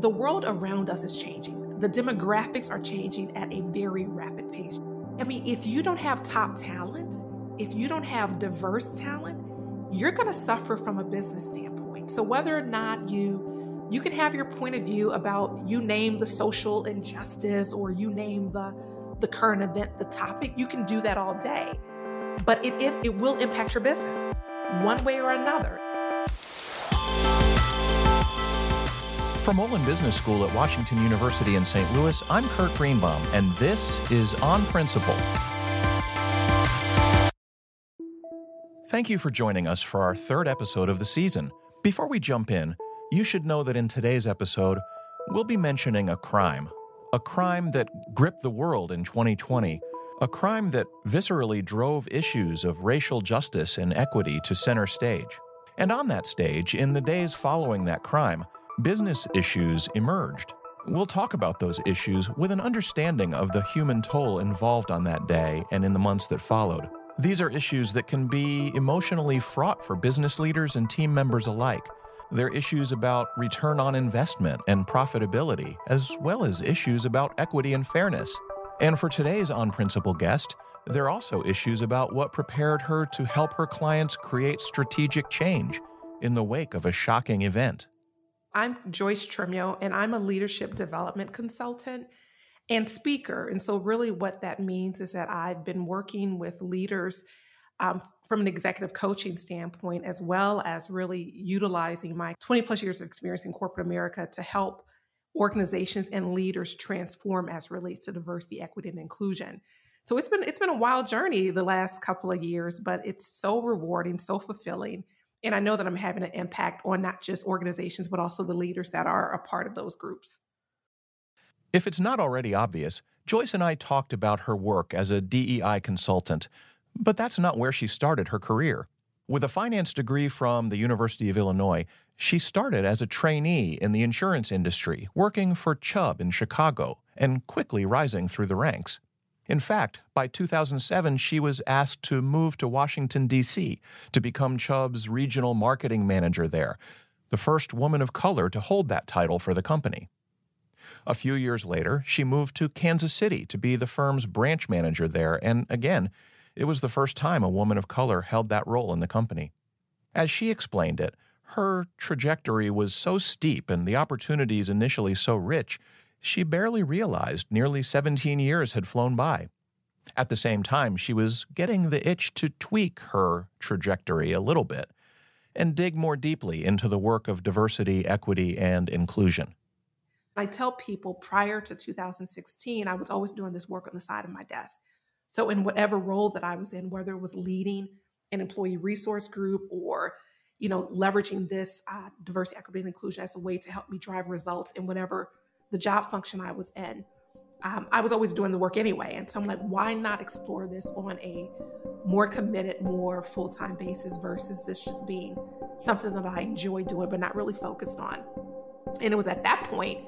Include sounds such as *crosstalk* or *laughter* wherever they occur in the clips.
The world around us is changing. The demographics are changing at a very rapid pace. I mean, if you don't have top talent, if you don't have diverse talent, you're going to suffer from a business standpoint. So whether or not you you can have your point of view about you name the social injustice or you name the the current event, the topic, you can do that all day. But it, it, it will impact your business one way or another. From Olin Business School at Washington University in St. Louis, I'm Kurt Greenbaum, and this is On Principle. Thank you for joining us for our third episode of the season. Before we jump in, you should know that in today's episode, we'll be mentioning a crime. A crime that gripped the world in 2020. A crime that viscerally drove issues of racial justice and equity to center stage. And on that stage, in the days following that crime, business issues emerged. We'll talk about those issues with an understanding of the human toll involved on that day and in the months that followed. These are issues that can be emotionally fraught for business leaders and team members alike. They're issues about return on investment and profitability, as well as issues about equity and fairness. And for today's On Principle guest, there are also issues about what prepared her to help her clients create strategic change in the wake of a shocking event. I'm Joyce Trimuel, and I'm a leadership development consultant and speaker. And so, really, what that means is that I've been working with leaders um, from an executive coaching standpoint, as well as really utilizing my 20 plus years of experience in corporate America to help organizations and leaders transform as relates to diversity, equity, and inclusion. So it's been it's been a wild journey the last couple of years, but it's so rewarding, so fulfilling and I know that I'm having an impact on not just organizations, but also the leaders that are a part of those groups. If it's not already obvious, Joyce and I talked about her work as a DEI consultant, but that's not where she started her career. With a finance degree from the University of Illinois, she started as a trainee in the insurance industry, working for Chubb in Chicago and quickly rising through the ranks. In fact, by 2007, she was asked to move to Washington, D.C. to become Chubb's regional marketing manager there, the first woman of color to hold that title for the company. A few years later, she moved to Kansas City to be the firm's branch manager there, and again, it was the first time a woman of color held that role in the company. As she explained it, her trajectory was so steep and the opportunities initially so rich she barely realized nearly 17 years had flown by. At the same time, she was getting the itch to tweak her trajectory a little bit and dig more deeply into the work of diversity, equity, and inclusion. I tell people prior to 2016, I was always doing this work on the side of my desk. So, in whatever role that I was in, whether it was leading an employee resource group or you know, leveraging this uh, diversity, equity, and inclusion as a way to help me drive results in whatever the job function I was in, um, I was always doing the work anyway. And so I'm like, why not explore this on a more committed, more full time basis versus this just being something that I enjoy doing, but not really focused on? And it was at that point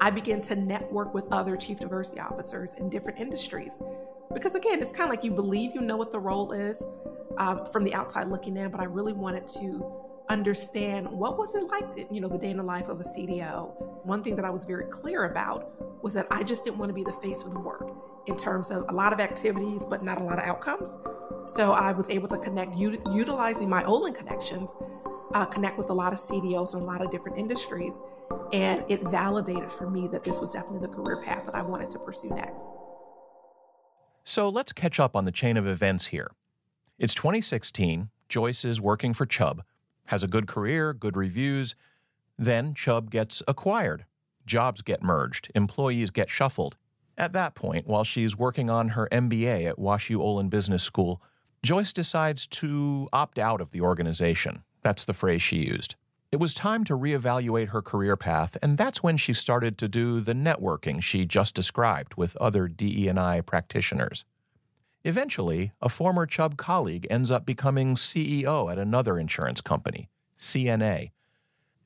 I began to network with other chief diversity officers in different industries. Because again, it's kind of like you believe you know what the role is um, from the outside looking in, but I really wanted to understand what was it like, you know, the day in the life of a CDO. One thing that I was very clear about was that I just didn't want to be the face of the work in terms of a lot of activities, but not a lot of outcomes. So I was able to connect, utilizing my Olin connections, uh, connect with a lot of CDOs in a lot of different industries. And it validated for me that this was definitely the career path that I wanted to pursue next. So let's catch up on the chain of events here. It's 2016. Joyce is working for Chubb, has a good career, good reviews. Then Chubb gets acquired. Jobs get merged, employees get shuffled. At that point, while she's working on her MBA at WashU Olin Business School, Joyce decides to opt out of the organization. That's the phrase she used. It was time to reevaluate her career path, and that's when she started to do the networking she just described with other DE&I practitioners. Eventually, a former Chubb colleague ends up becoming CEO at another insurance company, CNA.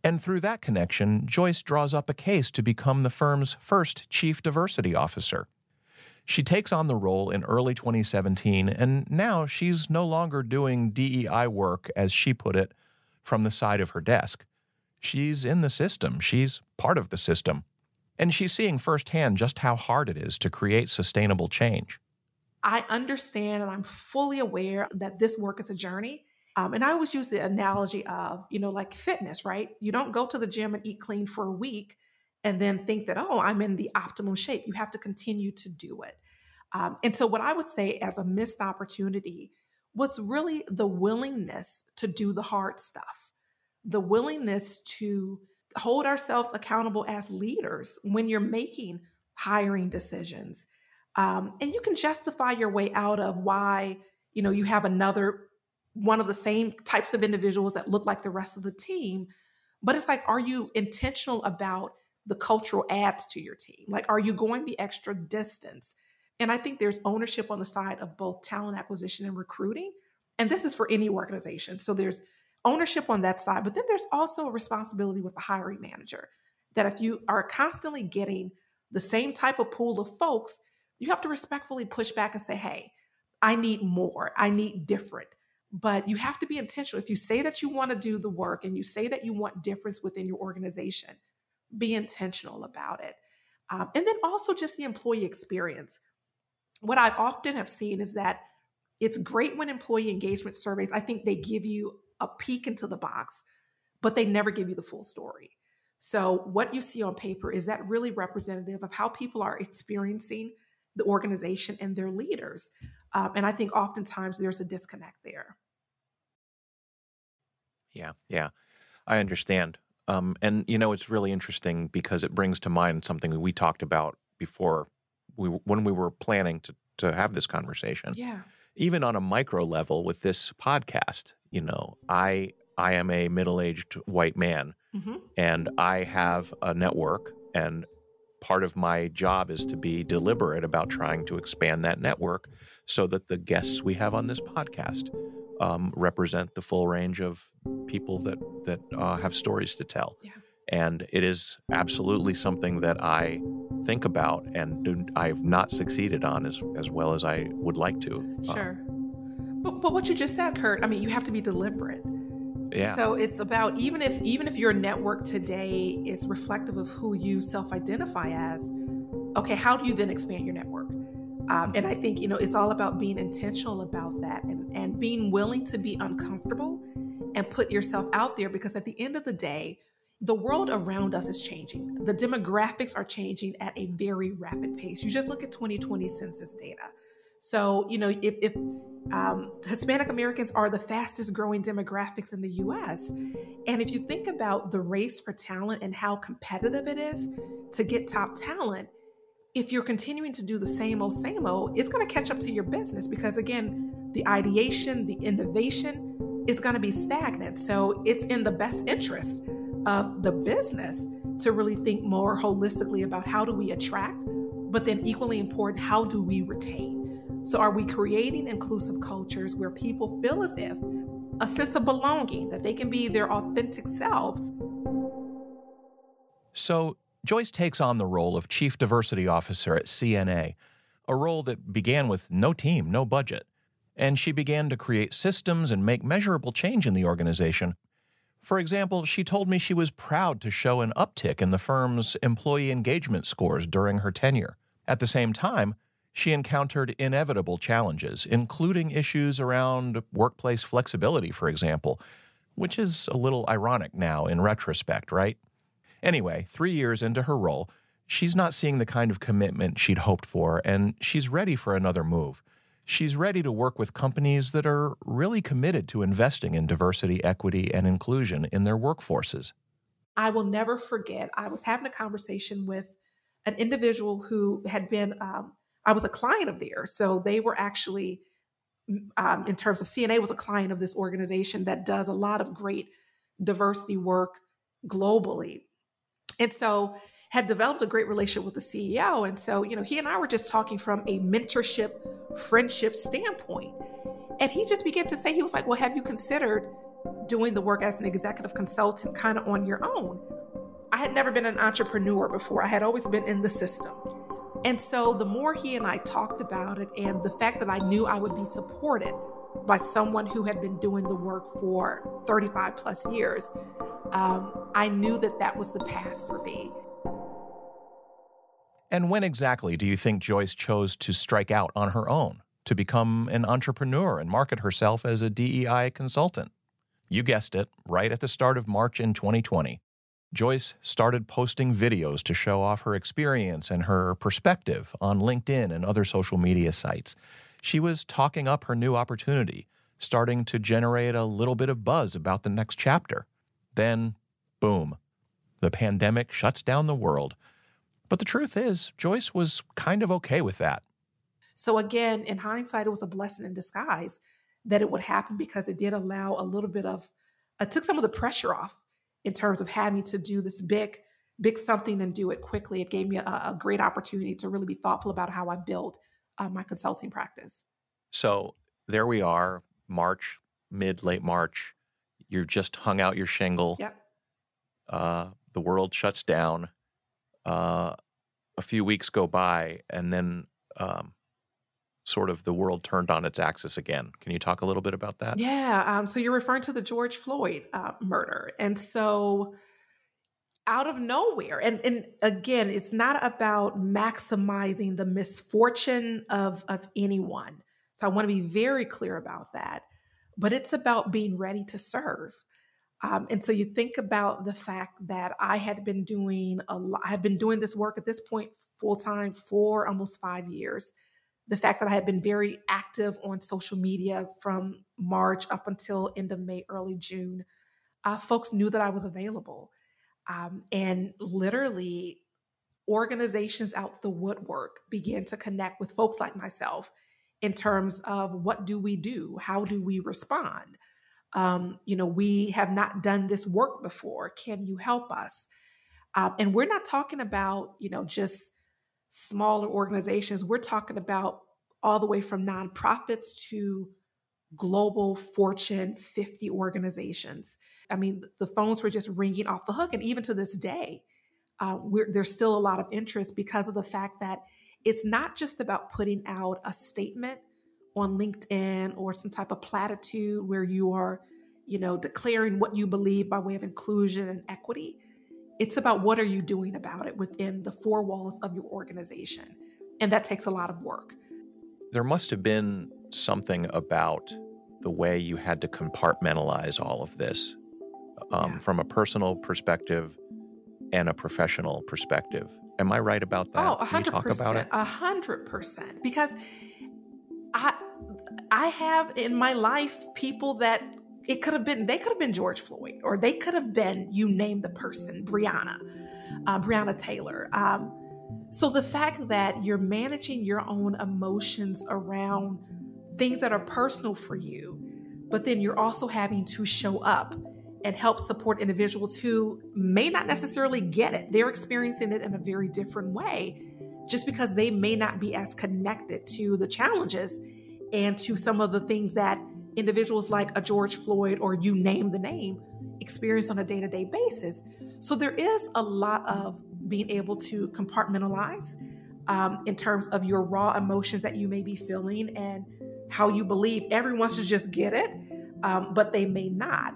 And through that connection, Joyce draws up a case to become the firm's first chief diversity officer. She takes on the role in early 2017, and now she's no longer doing DEI work, as she put it, from the side of her desk. She's in the system, she's part of the system. And she's seeing firsthand just how hard it is to create sustainable change. I understand and I'm fully aware that this work is a journey. Um, and I always use the analogy of, you know, like fitness, right? You don't go to the gym and eat clean for a week and then think that, oh, I'm in the optimum shape. You have to continue to do it. Um, and so, what I would say as a missed opportunity was really the willingness to do the hard stuff, the willingness to hold ourselves accountable as leaders when you're making hiring decisions. Um, and you can justify your way out of why, you know, you have another one of the same types of individuals that look like the rest of the team. But it's like, are you intentional about the cultural adds to your team? Like, are you going the extra distance? And I think there's ownership on the side of both talent acquisition and recruiting. And this is for any organization. So there's ownership on that side, but then there's also a responsibility with the hiring manager that if you are constantly getting the same type of pool of folks, you have to respectfully push back and say, hey, I need more, I need different. But you have to be intentional. If you say that you want to do the work and you say that you want difference within your organization, be intentional about it. Um, and then also just the employee experience. What I often have seen is that it's great when employee engagement surveys, I think they give you a peek into the box, but they never give you the full story. So, what you see on paper is that really representative of how people are experiencing the organization and their leaders. Um, and I think oftentimes there's a disconnect there. Yeah, yeah, I understand. Um, and you know, it's really interesting because it brings to mind something we talked about before we when we were planning to to have this conversation. Yeah. Even on a micro level with this podcast, you know, I I am a middle-aged white man mm-hmm. and I have a network and part of my job is to be deliberate about trying to expand that network so that the guests we have on this podcast um, represent the full range of people that that uh, have stories to tell. Yeah. And it is absolutely something that I think about and do, I've not succeeded on as, as well as I would like to. Sure. but, but what you just said, Kurt, I mean, you have to be deliberate. Yeah. So it's about even if even if your network today is reflective of who you self-identify as, okay, how do you then expand your network? Um, and I think you know it's all about being intentional about that and and being willing to be uncomfortable and put yourself out there because at the end of the day, the world around us is changing. The demographics are changing at a very rapid pace. You just look at 2020 census data. So, you know, if, if um, Hispanic Americans are the fastest growing demographics in the US, and if you think about the race for talent and how competitive it is to get top talent, if you're continuing to do the same old, same old, it's going to catch up to your business because, again, the ideation, the innovation is going to be stagnant. So, it's in the best interest of the business to really think more holistically about how do we attract, but then equally important, how do we retain? So, are we creating inclusive cultures where people feel as if a sense of belonging, that they can be their authentic selves? So, Joyce takes on the role of Chief Diversity Officer at CNA, a role that began with no team, no budget. And she began to create systems and make measurable change in the organization for example, she told me she was proud to show an uptick in the firm's employee engagement scores during her tenure. At the same time, she encountered inevitable challenges, including issues around workplace flexibility, for example, which is a little ironic now in retrospect, right? Anyway, three years into her role, she's not seeing the kind of commitment she'd hoped for, and she's ready for another move she's ready to work with companies that are really committed to investing in diversity, equity, and inclusion in their workforces. I will never forget, I was having a conversation with an individual who had been, um, I was a client of theirs. So they were actually, um, in terms of CNA, was a client of this organization that does a lot of great diversity work globally. And so had developed a great relationship with the CEO. And so, you know, he and I were just talking from a mentorship, friendship standpoint. And he just began to say, he was like, Well, have you considered doing the work as an executive consultant kind of on your own? I had never been an entrepreneur before, I had always been in the system. And so the more he and I talked about it, and the fact that I knew I would be supported by someone who had been doing the work for 35 plus years, um, I knew that that was the path for me. And when exactly do you think Joyce chose to strike out on her own, to become an entrepreneur and market herself as a DEI consultant? You guessed it, right at the start of March in 2020. Joyce started posting videos to show off her experience and her perspective on LinkedIn and other social media sites. She was talking up her new opportunity, starting to generate a little bit of buzz about the next chapter. Then, boom, the pandemic shuts down the world. But the truth is, Joyce was kind of okay with that. So, again, in hindsight, it was a blessing in disguise that it would happen because it did allow a little bit of, it took some of the pressure off in terms of having to do this big, big something and do it quickly. It gave me a, a great opportunity to really be thoughtful about how I build uh, my consulting practice. So there we are, March, mid, late March. You're just hung out your shingle. Yep. Uh, the world shuts down. Uh, a few weeks go by, and then um, sort of the world turned on its axis again. Can you talk a little bit about that? Yeah. Um, so you're referring to the George Floyd uh, murder. And so out of nowhere, and, and again, it's not about maximizing the misfortune of, of anyone. So I want to be very clear about that. But it's about being ready to serve. Um, and so you think about the fact that I had been doing a lot, I have been doing this work at this point full time for almost five years the fact that I had been very active on social media from March up until end of May, early June, uh, folks knew that I was available. Um, and literally, organizations out the woodwork began to connect with folks like myself in terms of what do we do? How do we respond? Um, you know, we have not done this work before. Can you help us? Um, and we're not talking about, you know, just smaller organizations. We're talking about all the way from nonprofits to global Fortune 50 organizations. I mean, the phones were just ringing off the hook. And even to this day, uh, there's still a lot of interest because of the fact that it's not just about putting out a statement on LinkedIn or some type of platitude where you are, you know, declaring what you believe by way of inclusion and equity. It's about what are you doing about it within the four walls of your organization. And that takes a lot of work. There must have been something about the way you had to compartmentalize all of this um, yeah. from a personal perspective and a professional perspective. Am I right about that? Oh, 100%. talk about it? 100%. Because I I have in my life people that it could have been they could have been George Floyd or they could have been you name the person Brianna, uh, Breonna Taylor. Um, so the fact that you're managing your own emotions around things that are personal for you, but then you're also having to show up and help support individuals who may not necessarily get it. They're experiencing it in a very different way just because they may not be as connected to the challenges and to some of the things that individuals like a George Floyd or you name the name experience on a day to day basis. So there is a lot of being able to compartmentalize um, in terms of your raw emotions that you may be feeling and how you believe everyone should just get it, um, but they may not.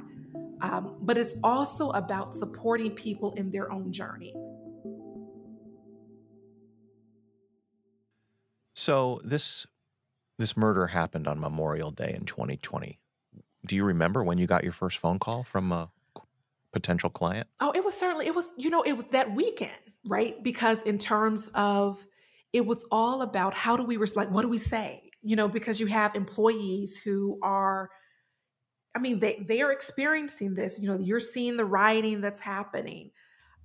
Um, but it's also about supporting people in their own journey. So this this murder happened on Memorial Day in 2020. Do you remember when you got your first phone call from a potential client? Oh, it was certainly it was you know it was that weekend, right? Because in terms of it was all about how do we like what do we say? You know, because you have employees who are I mean, they they are experiencing this. You know, you're seeing the rioting that's happening.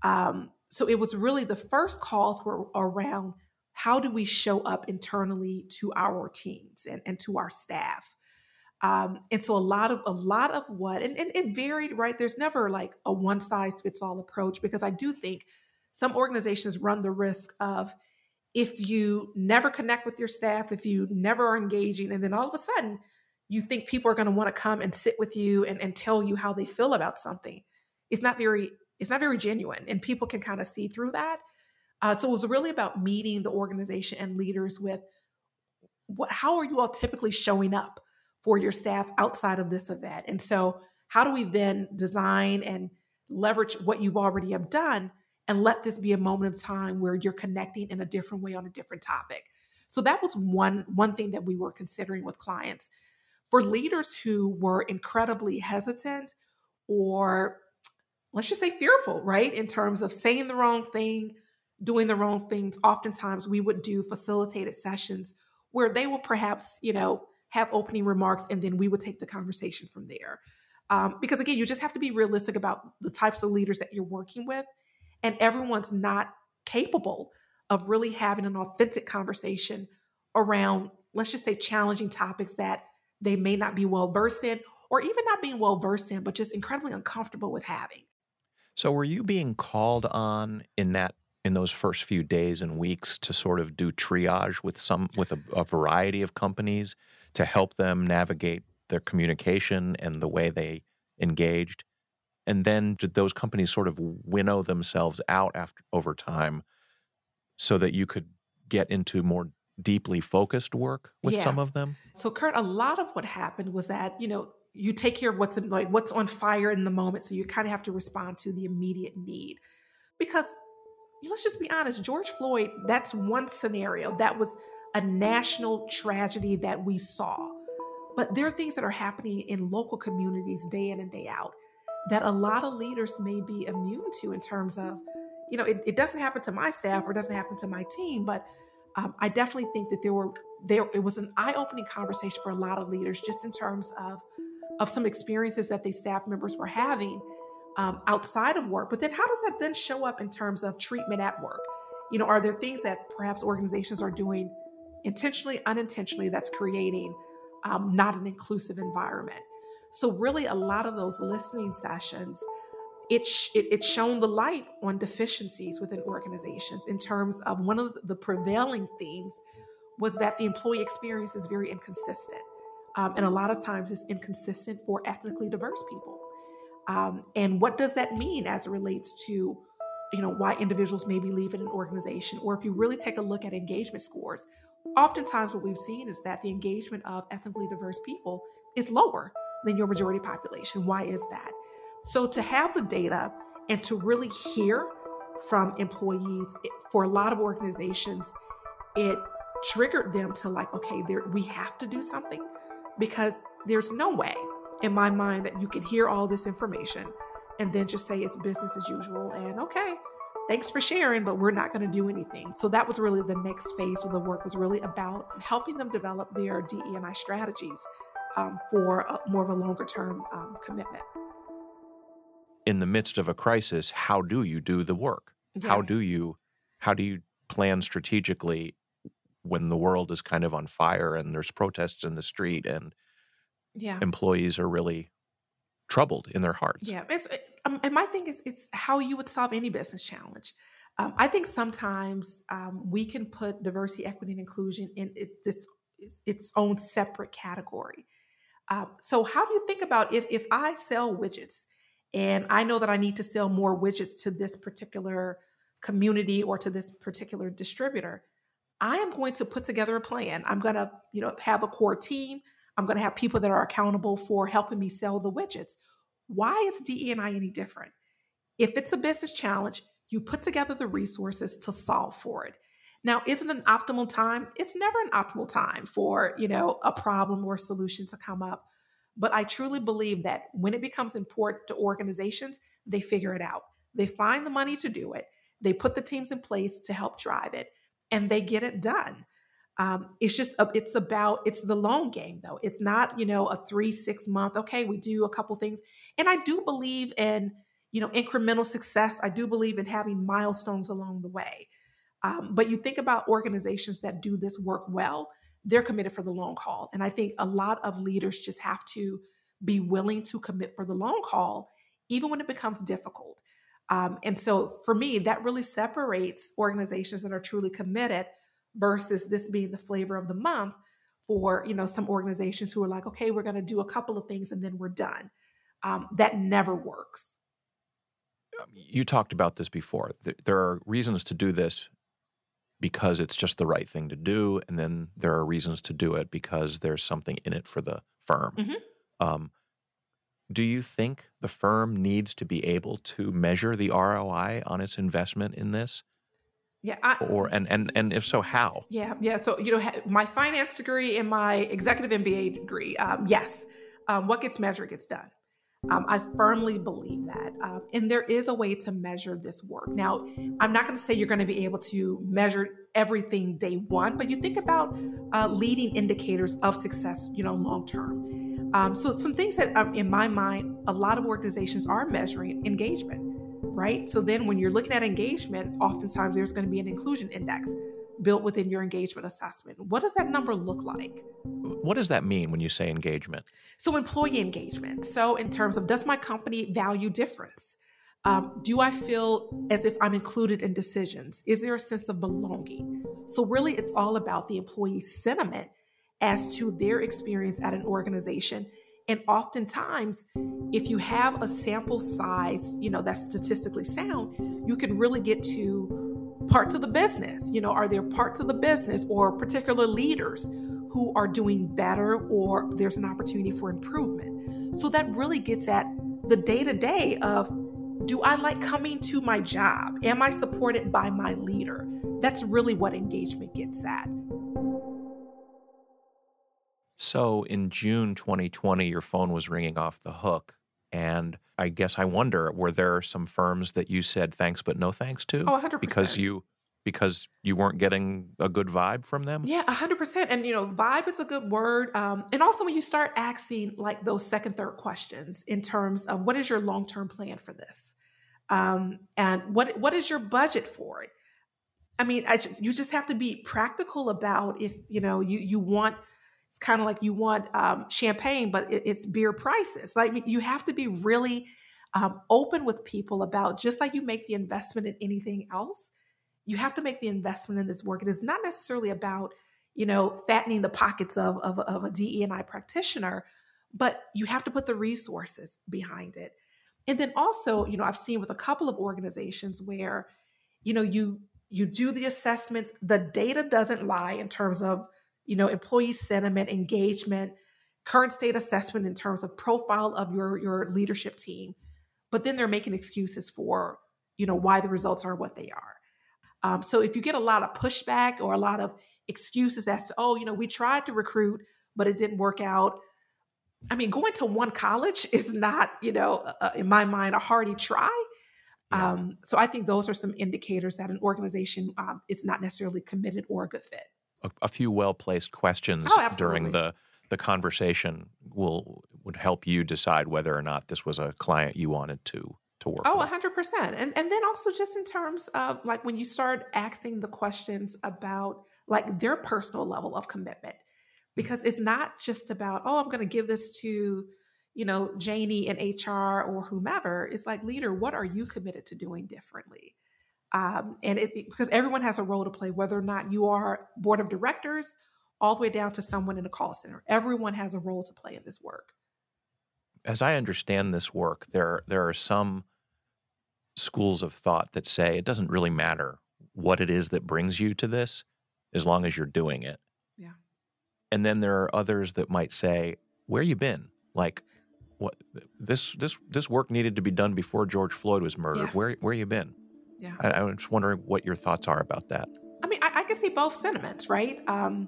Um, so it was really the first calls were around how do we show up internally to our teams and, and to our staff? Um, and so a lot of a lot of what and, and it varied right? There's never like a one size fits all approach because i do think some organizations run the risk of if you never connect with your staff if you never are engaging and then all of a sudden you think people are going to want to come and sit with you and, and tell you how they feel about something. It's not very it's not very genuine and people can kind of see through that uh, so it was really about meeting the organization and leaders with what, how are you all typically showing up for your staff outside of this event? And so, how do we then design and leverage what you've already have done and let this be a moment of time where you're connecting in a different way on a different topic. So that was one one thing that we were considering with clients. For leaders who were incredibly hesitant or let's just say fearful, right? In terms of saying the wrong thing, doing the wrong things, oftentimes we would do facilitated sessions where they will perhaps, you know, have opening remarks and then we would take the conversation from there. Um, because again, you just have to be realistic about the types of leaders that you're working with, and everyone's not capable of really having an authentic conversation around, let's just say, challenging topics that they may not be well versed in, or even not being well versed in, but just incredibly uncomfortable with having. So, were you being called on in that in those first few days and weeks to sort of do triage with some with a, a variety of companies to help them navigate their communication and the way they engaged? And then did those companies sort of winnow themselves out after over time so that you could get into more deeply focused work with yeah. some of them? So Kurt, a lot of what happened was that, you know, you take care of what's in, like what's on fire in the moment. So you kind of have to respond to the immediate need. Because let's just be honest, George Floyd, that's one scenario. That was a national tragedy that we saw. But there are things that are happening in local communities day in and day out that a lot of leaders may be immune to in terms of, you know, it, it doesn't happen to my staff or doesn't happen to my team, but um, I definitely think that there were there it was an eye-opening conversation for a lot of leaders just in terms of of some experiences that these staff members were having um, outside of work. But then how does that then show up in terms of treatment at work? You know, are there things that perhaps organizations are doing intentionally, unintentionally that's creating um, not an inclusive environment? So really, a lot of those listening sessions, it, sh- it it's shown the light on deficiencies within organizations in terms of one of the prevailing themes was that the employee experience is very inconsistent. Um, and a lot of times it's inconsistent for ethnically diverse people. Um, and what does that mean as it relates to, you know, why individuals may be leaving an organization? Or if you really take a look at engagement scores, oftentimes what we've seen is that the engagement of ethnically diverse people is lower than your majority population. Why is that? So to have the data and to really hear from employees for a lot of organizations, it triggered them to like, okay, there we have to do something because there's no way in my mind that you can hear all this information and then just say it's business as usual and okay thanks for sharing but we're not going to do anything. So that was really the next phase of the work was really about helping them develop their DE&I strategies um, for a, more of a longer term um, commitment. In the midst of a crisis how do you do the work? Yeah. how do you how do you plan strategically when the world is kind of on fire and there's protests in the street and yeah. employees are really troubled in their hearts. Yeah, it's, um, and my thing is, it's how you would solve any business challenge. Um, I think sometimes um, we can put diversity, equity, and inclusion in it, this its own separate category. Uh, so, how do you think about if if I sell widgets and I know that I need to sell more widgets to this particular community or to this particular distributor? I am going to put together a plan. I'm going to, you know, have a core team. I'm going to have people that are accountable for helping me sell the widgets. Why is DE&I any different? If it's a business challenge, you put together the resources to solve for it. Now, is it an optimal time? It's never an optimal time for, you know, a problem or solution to come up. But I truly believe that when it becomes important to organizations, they figure it out. They find the money to do it. They put the teams in place to help drive it and they get it done. Um, it's just a, it's about it's the long game though. It's not you know a three six month. Okay, we do a couple things, and I do believe in you know incremental success. I do believe in having milestones along the way. Um, but you think about organizations that do this work well, they're committed for the long haul, and I think a lot of leaders just have to be willing to commit for the long haul, even when it becomes difficult. Um, and so for me, that really separates organizations that are truly committed versus this being the flavor of the month for you know some organizations who are like okay we're going to do a couple of things and then we're done um, that never works um, you talked about this before there are reasons to do this because it's just the right thing to do and then there are reasons to do it because there's something in it for the firm mm-hmm. um, Do you think the firm needs to be able to measure the ROI on its investment in this? Yeah, I, or and and and if so, how? Yeah, yeah. So you know, my finance degree and my executive MBA degree, um, yes, um, what gets measured gets done. Um, I firmly believe that. Um, and there is a way to measure this work. Now, I'm not going to say you're going to be able to measure everything day one, but you think about uh, leading indicators of success, you know, long term. Um, so, some things that, um, in my mind, a lot of organizations are measuring engagement, right? So, then when you're looking at engagement, oftentimes there's going to be an inclusion index built within your engagement assessment. What does that number look like? What does that mean when you say engagement? So, employee engagement. So, in terms of does my company value difference? Um, do I feel as if I'm included in decisions? Is there a sense of belonging? So, really, it's all about the employee sentiment as to their experience at an organization. And oftentimes, if you have a sample size, you know, that's statistically sound, you can really get to parts of the business? You know, are there parts of the business or particular leaders who are doing better or there's an opportunity for improvement? So that really gets at the day to day of do I like coming to my job? Am I supported by my leader? That's really what engagement gets at. So in June 2020, your phone was ringing off the hook. And I guess I wonder, were there some firms that you said thanks but no thanks to? Oh, 100%. Because you because you weren't getting a good vibe from them? Yeah, 100%. And, you know, vibe is a good word. Um, and also when you start asking like those second, third questions in terms of what is your long term plan for this? Um, and what what is your budget for it? I mean, I just, you just have to be practical about if, you know, you, you want it's kind of like you want um, champagne, but it, it's beer prices. Like you have to be really um, open with people about just like you make the investment in anything else, you have to make the investment in this work. It is not necessarily about you know fattening the pockets of of, of a DE&I practitioner, but you have to put the resources behind it. And then also, you know, I've seen with a couple of organizations where, you know, you you do the assessments, the data doesn't lie in terms of you know, employee sentiment, engagement, current state assessment in terms of profile of your your leadership team. But then they're making excuses for, you know, why the results are what they are. Um, so if you get a lot of pushback or a lot of excuses as to, oh, you know, we tried to recruit, but it didn't work out. I mean, going to one college *laughs* is not, you know, uh, in my mind, a hearty try. Yeah. Um, so I think those are some indicators that an organization um, is not necessarily committed or a good fit a, a few well placed questions oh, during the the conversation will would help you decide whether or not this was a client you wanted to to work oh with. 100% and and then also just in terms of like when you start asking the questions about like their personal level of commitment mm-hmm. because it's not just about oh i'm going to give this to you know janie in hr or whomever. It's like leader what are you committed to doing differently um, and it, because everyone has a role to play, whether or not you are board of directors, all the way down to someone in a call center, everyone has a role to play in this work. As I understand this work, there there are some schools of thought that say it doesn't really matter what it is that brings you to this, as long as you're doing it. Yeah. And then there are others that might say, "Where you been? Like, what this this this work needed to be done before George Floyd was murdered. Yeah. Where where you been?" Yeah. I, I'm just wondering what your thoughts are about that. I mean, I, I can see both sentiments, right? Um,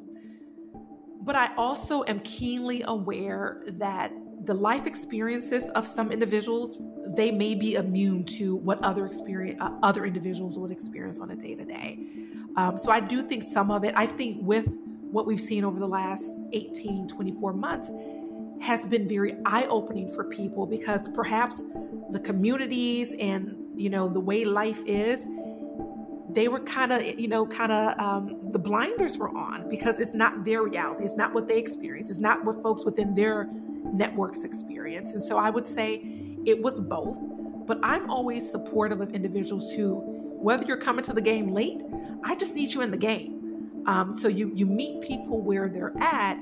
but I also am keenly aware that the life experiences of some individuals they may be immune to what other experience uh, other individuals would experience on a day to day. So I do think some of it. I think with what we've seen over the last 18, 24 months has been very eye opening for people because perhaps the communities and you know, the way life is, they were kind of, you know, kind of um, the blinders were on because it's not their reality. It's not what they experience. It's not what folks within their networks experience. And so I would say it was both. But I'm always supportive of individuals who, whether you're coming to the game late, I just need you in the game. Um, so you you meet people where they're at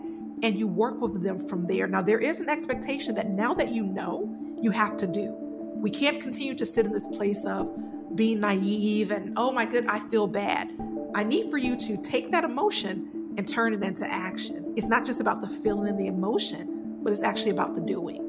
and you work with them from there. Now there is an expectation that now that you know, you have to do. We can't continue to sit in this place of being naive and, oh my good, I feel bad. I need for you to take that emotion and turn it into action. It's not just about the feeling and the emotion, but it's actually about the doing.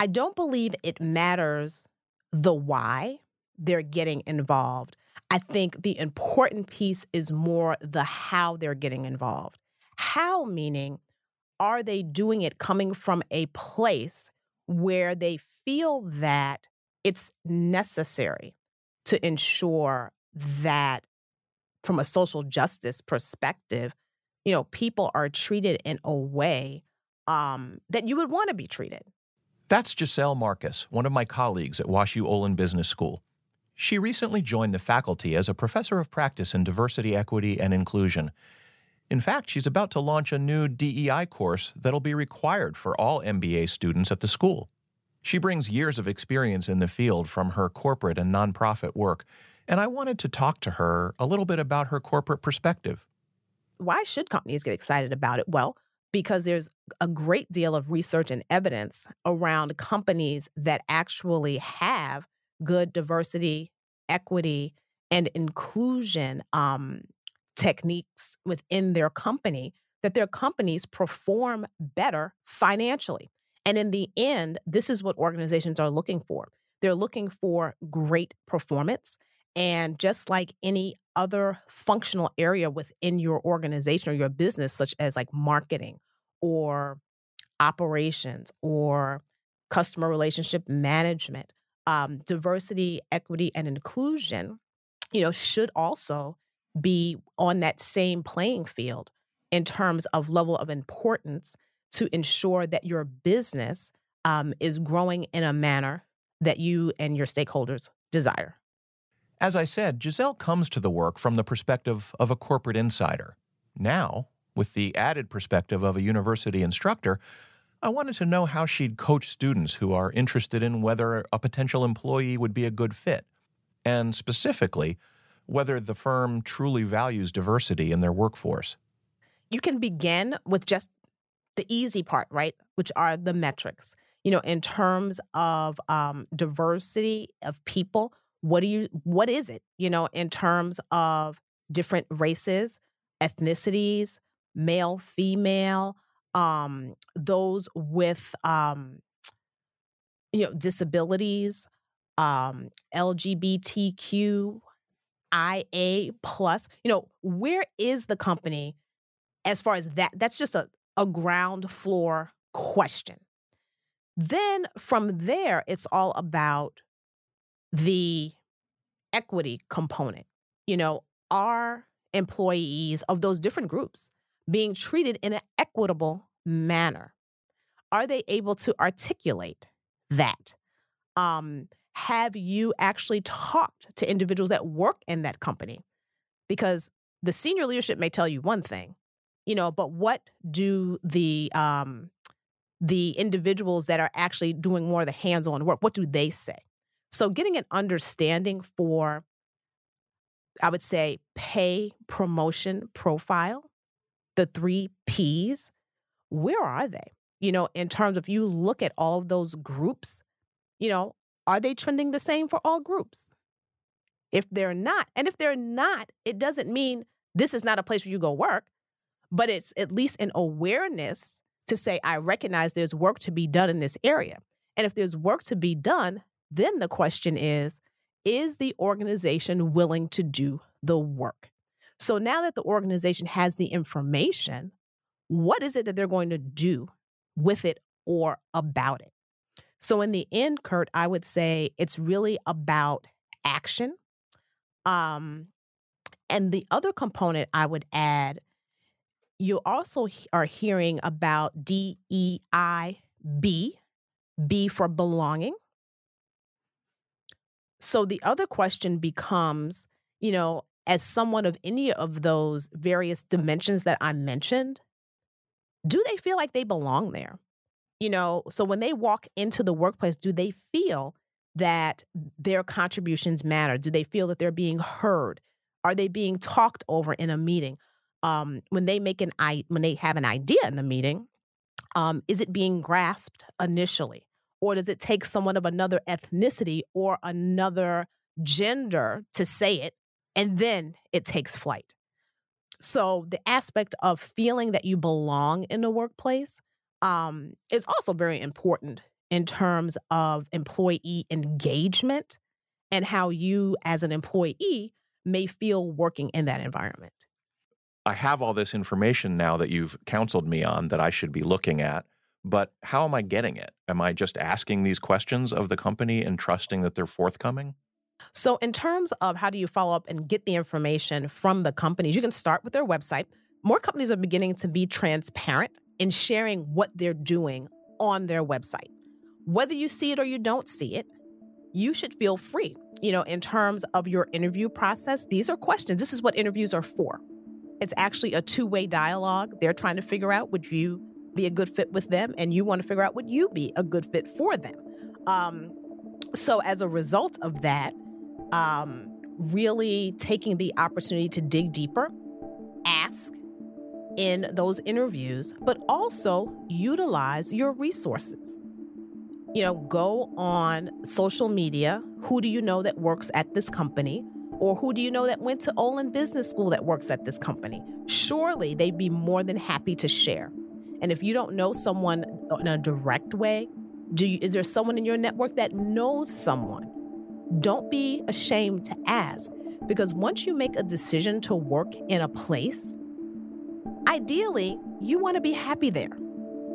I don't believe it matters the why they're getting involved. I think the important piece is more the how they're getting involved. How, meaning, are they doing it coming from a place where they feel that it's necessary to ensure that, from a social justice perspective, you know, people are treated in a way um, that you would want to be treated. That's Gisele Marcus, one of my colleagues at WashU Olin Business School. She recently joined the faculty as a professor of practice in diversity, equity, and inclusion. In fact, she's about to launch a new DEI course that'll be required for all MBA students at the school. She brings years of experience in the field from her corporate and nonprofit work, and I wanted to talk to her a little bit about her corporate perspective. Why should companies get excited about it? Well, because there's a great deal of research and evidence around companies that actually have good diversity, equity, and inclusion um, techniques within their company, that their companies perform better financially. And in the end, this is what organizations are looking for. They're looking for great performance. And just like any other functional area within your organization or your business, such as like marketing or operations or customer relationship management, um, diversity, equity, and inclusion, you know, should also be on that same playing field in terms of level of importance to ensure that your business um, is growing in a manner that you and your stakeholders desire. As I said, Giselle comes to the work from the perspective of a corporate insider. Now, with the added perspective of a university instructor, I wanted to know how she'd coach students who are interested in whether a potential employee would be a good fit, and specifically, whether the firm truly values diversity in their workforce. You can begin with just the easy part, right? Which are the metrics. You know, in terms of um, diversity of people, what do you what is it you know in terms of different races ethnicities male female um those with um you know disabilities um lgbtq ia plus you know where is the company as far as that that's just a, a ground floor question then from there it's all about the equity component. You know, are employees of those different groups being treated in an equitable manner? Are they able to articulate that? Um, have you actually talked to individuals that work in that company? Because the senior leadership may tell you one thing, you know, but what do the um, the individuals that are actually doing more of the hands-on work, what do they say? So, getting an understanding for, I would say, pay, promotion, profile, the three P's, where are they? You know, in terms of you look at all of those groups, you know, are they trending the same for all groups? If they're not, and if they're not, it doesn't mean this is not a place where you go work, but it's at least an awareness to say, I recognize there's work to be done in this area. And if there's work to be done, then the question is Is the organization willing to do the work? So now that the organization has the information, what is it that they're going to do with it or about it? So, in the end, Kurt, I would say it's really about action. Um, and the other component I would add, you also are hearing about DEI B, B for belonging. So the other question becomes, you know, as someone of any of those various dimensions that I mentioned, do they feel like they belong there? You know, so when they walk into the workplace, do they feel that their contributions matter? Do they feel that they're being heard? Are they being talked over in a meeting? Um, when they make an i when they have an idea in the meeting, um, is it being grasped initially? Or does it take someone of another ethnicity or another gender to say it and then it takes flight? So, the aspect of feeling that you belong in the workplace um, is also very important in terms of employee engagement and how you, as an employee, may feel working in that environment. I have all this information now that you've counseled me on that I should be looking at, but how am I getting it? Am I just asking these questions of the company and trusting that they're forthcoming? So, in terms of how do you follow up and get the information from the companies, you can start with their website. More companies are beginning to be transparent in sharing what they're doing on their website. Whether you see it or you don't see it, you should feel free. You know, in terms of your interview process, these are questions. This is what interviews are for. It's actually a two way dialogue. They're trying to figure out would you be a good fit with them, and you want to figure out would you be a good fit for them. Um, so, as a result of that, um, really taking the opportunity to dig deeper, ask in those interviews, but also utilize your resources. You know, go on social media. Who do you know that works at this company? Or who do you know that went to Olin Business School that works at this company? Surely they'd be more than happy to share. And if you don't know someone in a direct way, do you, is there someone in your network that knows someone? Don't be ashamed to ask because once you make a decision to work in a place, ideally, you want to be happy there.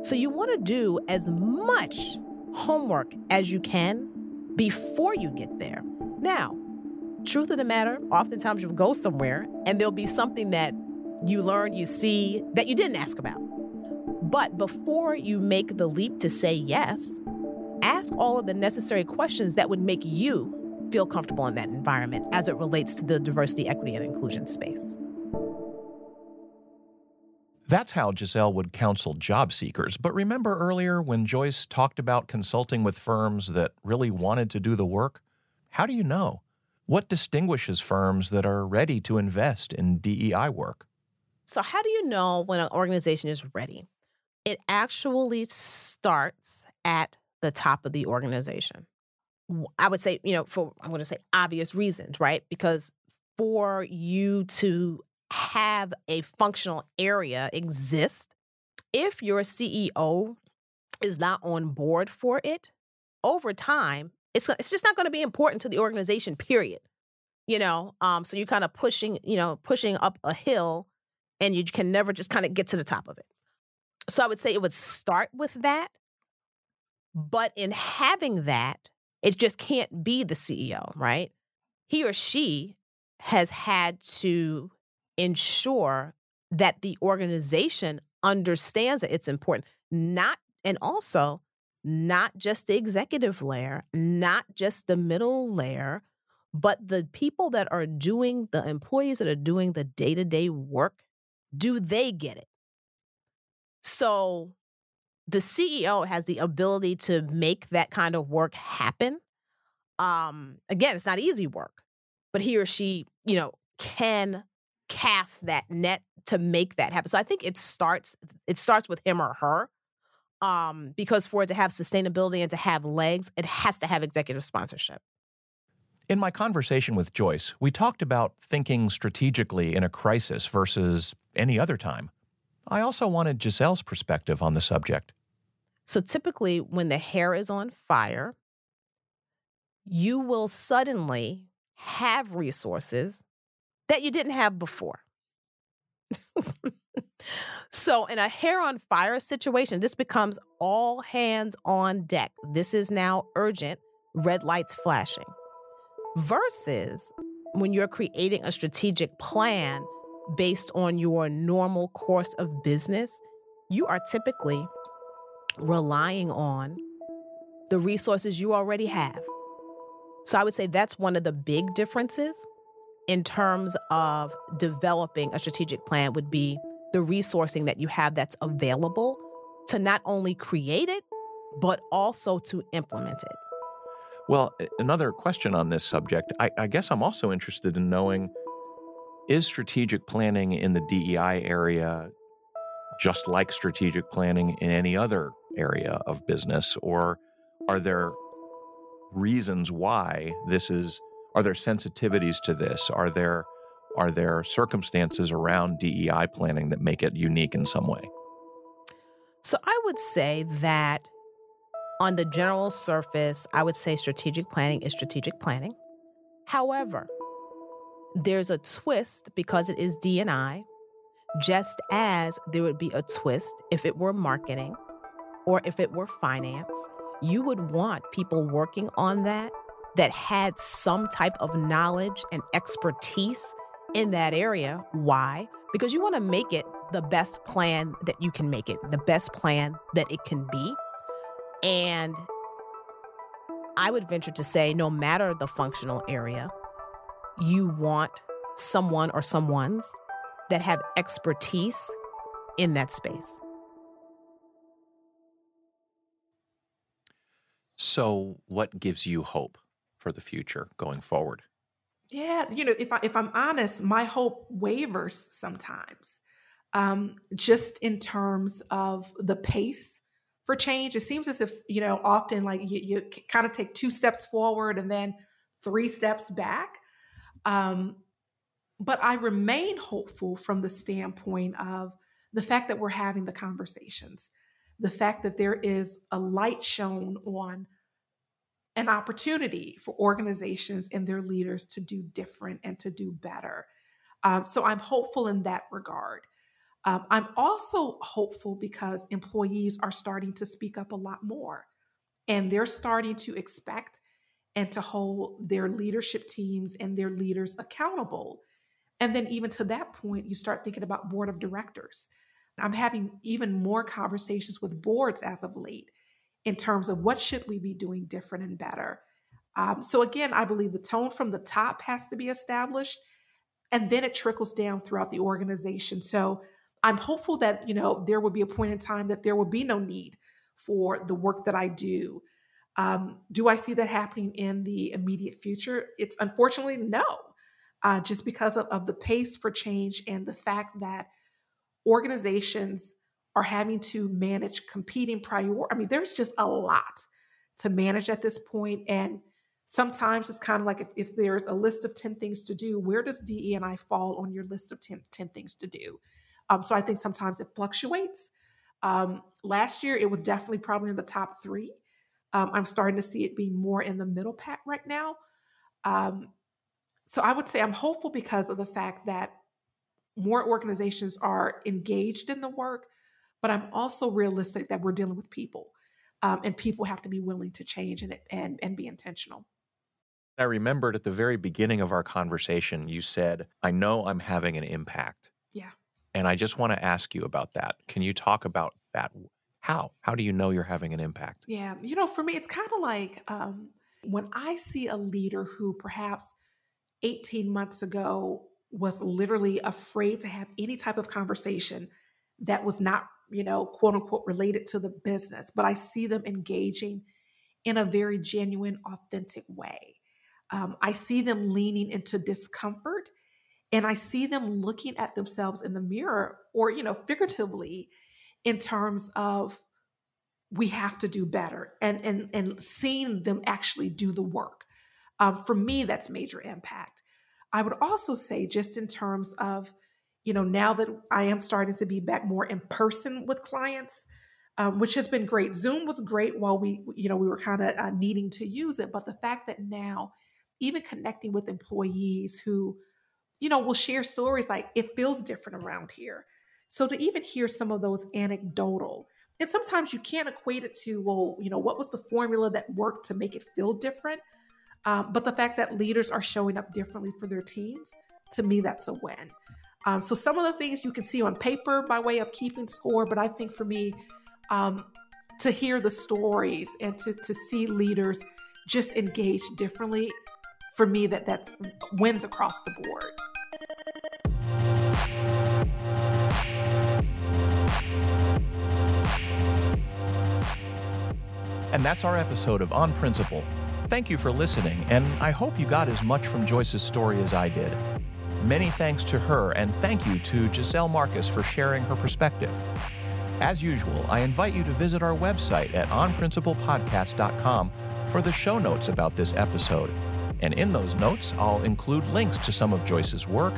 So you want to do as much homework as you can before you get there. Now, truth of the matter, oftentimes you'll go somewhere and there'll be something that you learn, you see that you didn't ask about. But before you make the leap to say yes, ask all of the necessary questions that would make you feel comfortable in that environment as it relates to the diversity, equity, and inclusion space. That's how Gisele would counsel job seekers. But remember earlier when Joyce talked about consulting with firms that really wanted to do the work? How do you know? What distinguishes firms that are ready to invest in DEI work? So, how do you know when an organization is ready? It actually starts at the top of the organization. I would say, you know, for I'm going to say obvious reasons, right? Because for you to have a functional area exist, if your CEO is not on board for it, over time, it's it's just not going to be important to the organization. Period. You know, um, so you're kind of pushing, you know, pushing up a hill, and you can never just kind of get to the top of it. So I would say it would start with that, but in having that, it just can't be the CEO, right? He or she has had to ensure that the organization understands that it's important, not, and also not just the executive layer, not just the middle layer, but the people that are doing, the employees that are doing the day to day work, do they get it? So the CEO has the ability to make that kind of work happen. Um, again, it's not easy work, but he or she, you know, can cast that net to make that happen. So I think it starts it starts with him or her. Um, because for it to have sustainability and to have legs, it has to have executive sponsorship. In my conversation with Joyce, we talked about thinking strategically in a crisis versus any other time. I also wanted Gisele's perspective on the subject. So typically, when the hair is on fire, you will suddenly have resources that you didn't have before. *laughs* so, in a hair on fire situation, this becomes all hands on deck. This is now urgent, red lights flashing. Versus when you're creating a strategic plan based on your normal course of business, you are typically relying on the resources you already have. So I would say that's one of the big differences in terms of developing a strategic plan would be the resourcing that you have that's available to not only create it, but also to implement it. Well, another question on this subject I, I guess I'm also interested in knowing is strategic planning in the DEI area just like strategic planning in any other area of business? Or are there reasons why this is are there sensitivities to this? Are there are there circumstances around DEI planning that make it unique in some way? So I would say that On the general surface, I would say strategic planning is strategic planning. However, there's a twist because it is D&I, just as there would be a twist if it were marketing or if it were finance. You would want people working on that that had some type of knowledge and expertise in that area. Why? Because you want to make it the best plan that you can make it, the best plan that it can be. And I would venture to say, no matter the functional area, you want someone or someone's that have expertise in that space. So, what gives you hope for the future going forward? Yeah, you know, if I if I'm honest, my hope wavers sometimes. Um, just in terms of the pace for change, it seems as if you know often like you, you kind of take two steps forward and then three steps back. Um, but I remain hopeful from the standpoint of the fact that we're having the conversations, the fact that there is a light shown on an opportunity for organizations and their leaders to do different and to do better. Um, so I'm hopeful in that regard. Um, I'm also hopeful because employees are starting to speak up a lot more and they're starting to expect and to hold their leadership teams and their leaders accountable and then, even to that point, you start thinking about board of directors. I'm having even more conversations with boards as of late in terms of what should we be doing different and better. Um, so again, I believe the tone from the top has to be established, and then it trickles down throughout the organization. So I'm hopeful that you know there will be a point in time that there will be no need for the work that I do. Um, do I see that happening in the immediate future? It's unfortunately no uh, just because of, of the pace for change and the fact that organizations are having to manage competing prior. I mean, there's just a lot to manage at this point, and sometimes it's kind of like if, if there's a list of 10 things to do, where does DE and I fall on your list of 10, 10 things to do? Um, so I think sometimes it fluctuates. Um, last year, it was definitely probably in the top three. Um, I'm starting to see it be more in the middle pack right now. Um, so I would say I'm hopeful because of the fact that more organizations are engaged in the work, but I'm also realistic that we're dealing with people, um, and people have to be willing to change and and and be intentional. I remembered at the very beginning of our conversation, you said, "I know I'm having an impact." Yeah. And I just want to ask you about that. Can you talk about that? How? How do you know you're having an impact? Yeah, you know, for me, it's kind of like um, when I see a leader who perhaps 18 months ago was literally afraid to have any type of conversation that was not, you know, quote unquote related to the business, but I see them engaging in a very genuine, authentic way. Um, I see them leaning into discomfort and I see them looking at themselves in the mirror or, you know, figuratively in terms of we have to do better and and and seeing them actually do the work um, for me, that's major impact. I would also say, just in terms of, you know, now that I am starting to be back more in person with clients, um, which has been great. Zoom was great while we, you know, we were kind of uh, needing to use it. But the fact that now, even connecting with employees who, you know, will share stories like it feels different around here. So to even hear some of those anecdotal, and sometimes you can't equate it to, well, you know, what was the formula that worked to make it feel different? Um, but the fact that leaders are showing up differently for their teams, to me, that's a win. Um, so some of the things you can see on paper by way of keeping score, but I think for me, um, to hear the stories and to, to see leaders just engage differently, for me, that that's wins across the board. And that's our episode of On Principle Thank you for listening, and I hope you got as much from Joyce's story as I did. Many thanks to her, and thank you to Gisele Marcus for sharing her perspective. As usual, I invite you to visit our website at onprinciplepodcast.com for the show notes about this episode. And in those notes, I'll include links to some of Joyce's work,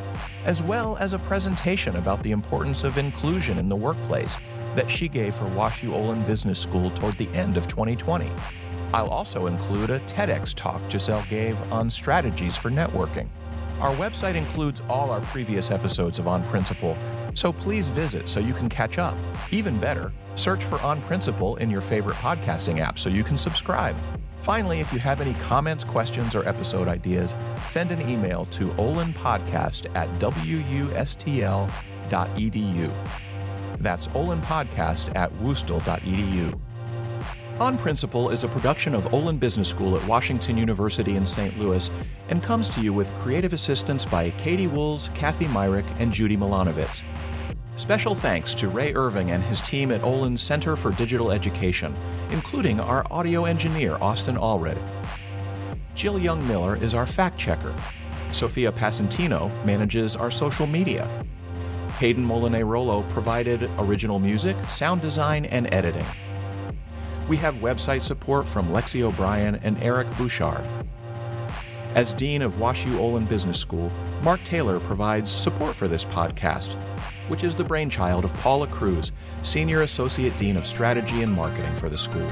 as well as a presentation about the importance of inclusion in the workplace that she gave for WashU Olin Business School toward the end of 2020. I'll also include a TEDx talk Gisele gave on strategies for networking. Our website includes all our previous episodes of On Principle, so please visit so you can catch up. Even better, search for On Principle in your favorite podcasting app so you can subscribe. Finally, if you have any comments, questions, or episode ideas, send an email to olinpodcast at wustl.edu. That's olinpodcast at wustl.edu. On Principle is a production of Olin Business School at Washington University in St. Louis and comes to you with creative assistance by Katie Wools, Kathy Myrick, and Judy Milanovitz. Special thanks to Ray Irving and his team at Olin's Center for Digital Education, including our audio engineer, Austin Allred. Jill Young Miller is our fact checker. Sophia Pasentino manages our social media. Hayden Rollo provided original music, sound design, and editing. We have website support from Lexi O'Brien and Eric Bouchard. As Dean of WashU Olin Business School, Mark Taylor provides support for this podcast, which is the brainchild of Paula Crews, Senior Associate Dean of Strategy and Marketing for the school.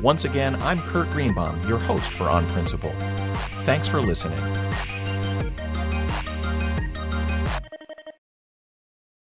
Once again, I'm Kurt Greenbaum, your host for On Principle. Thanks for listening.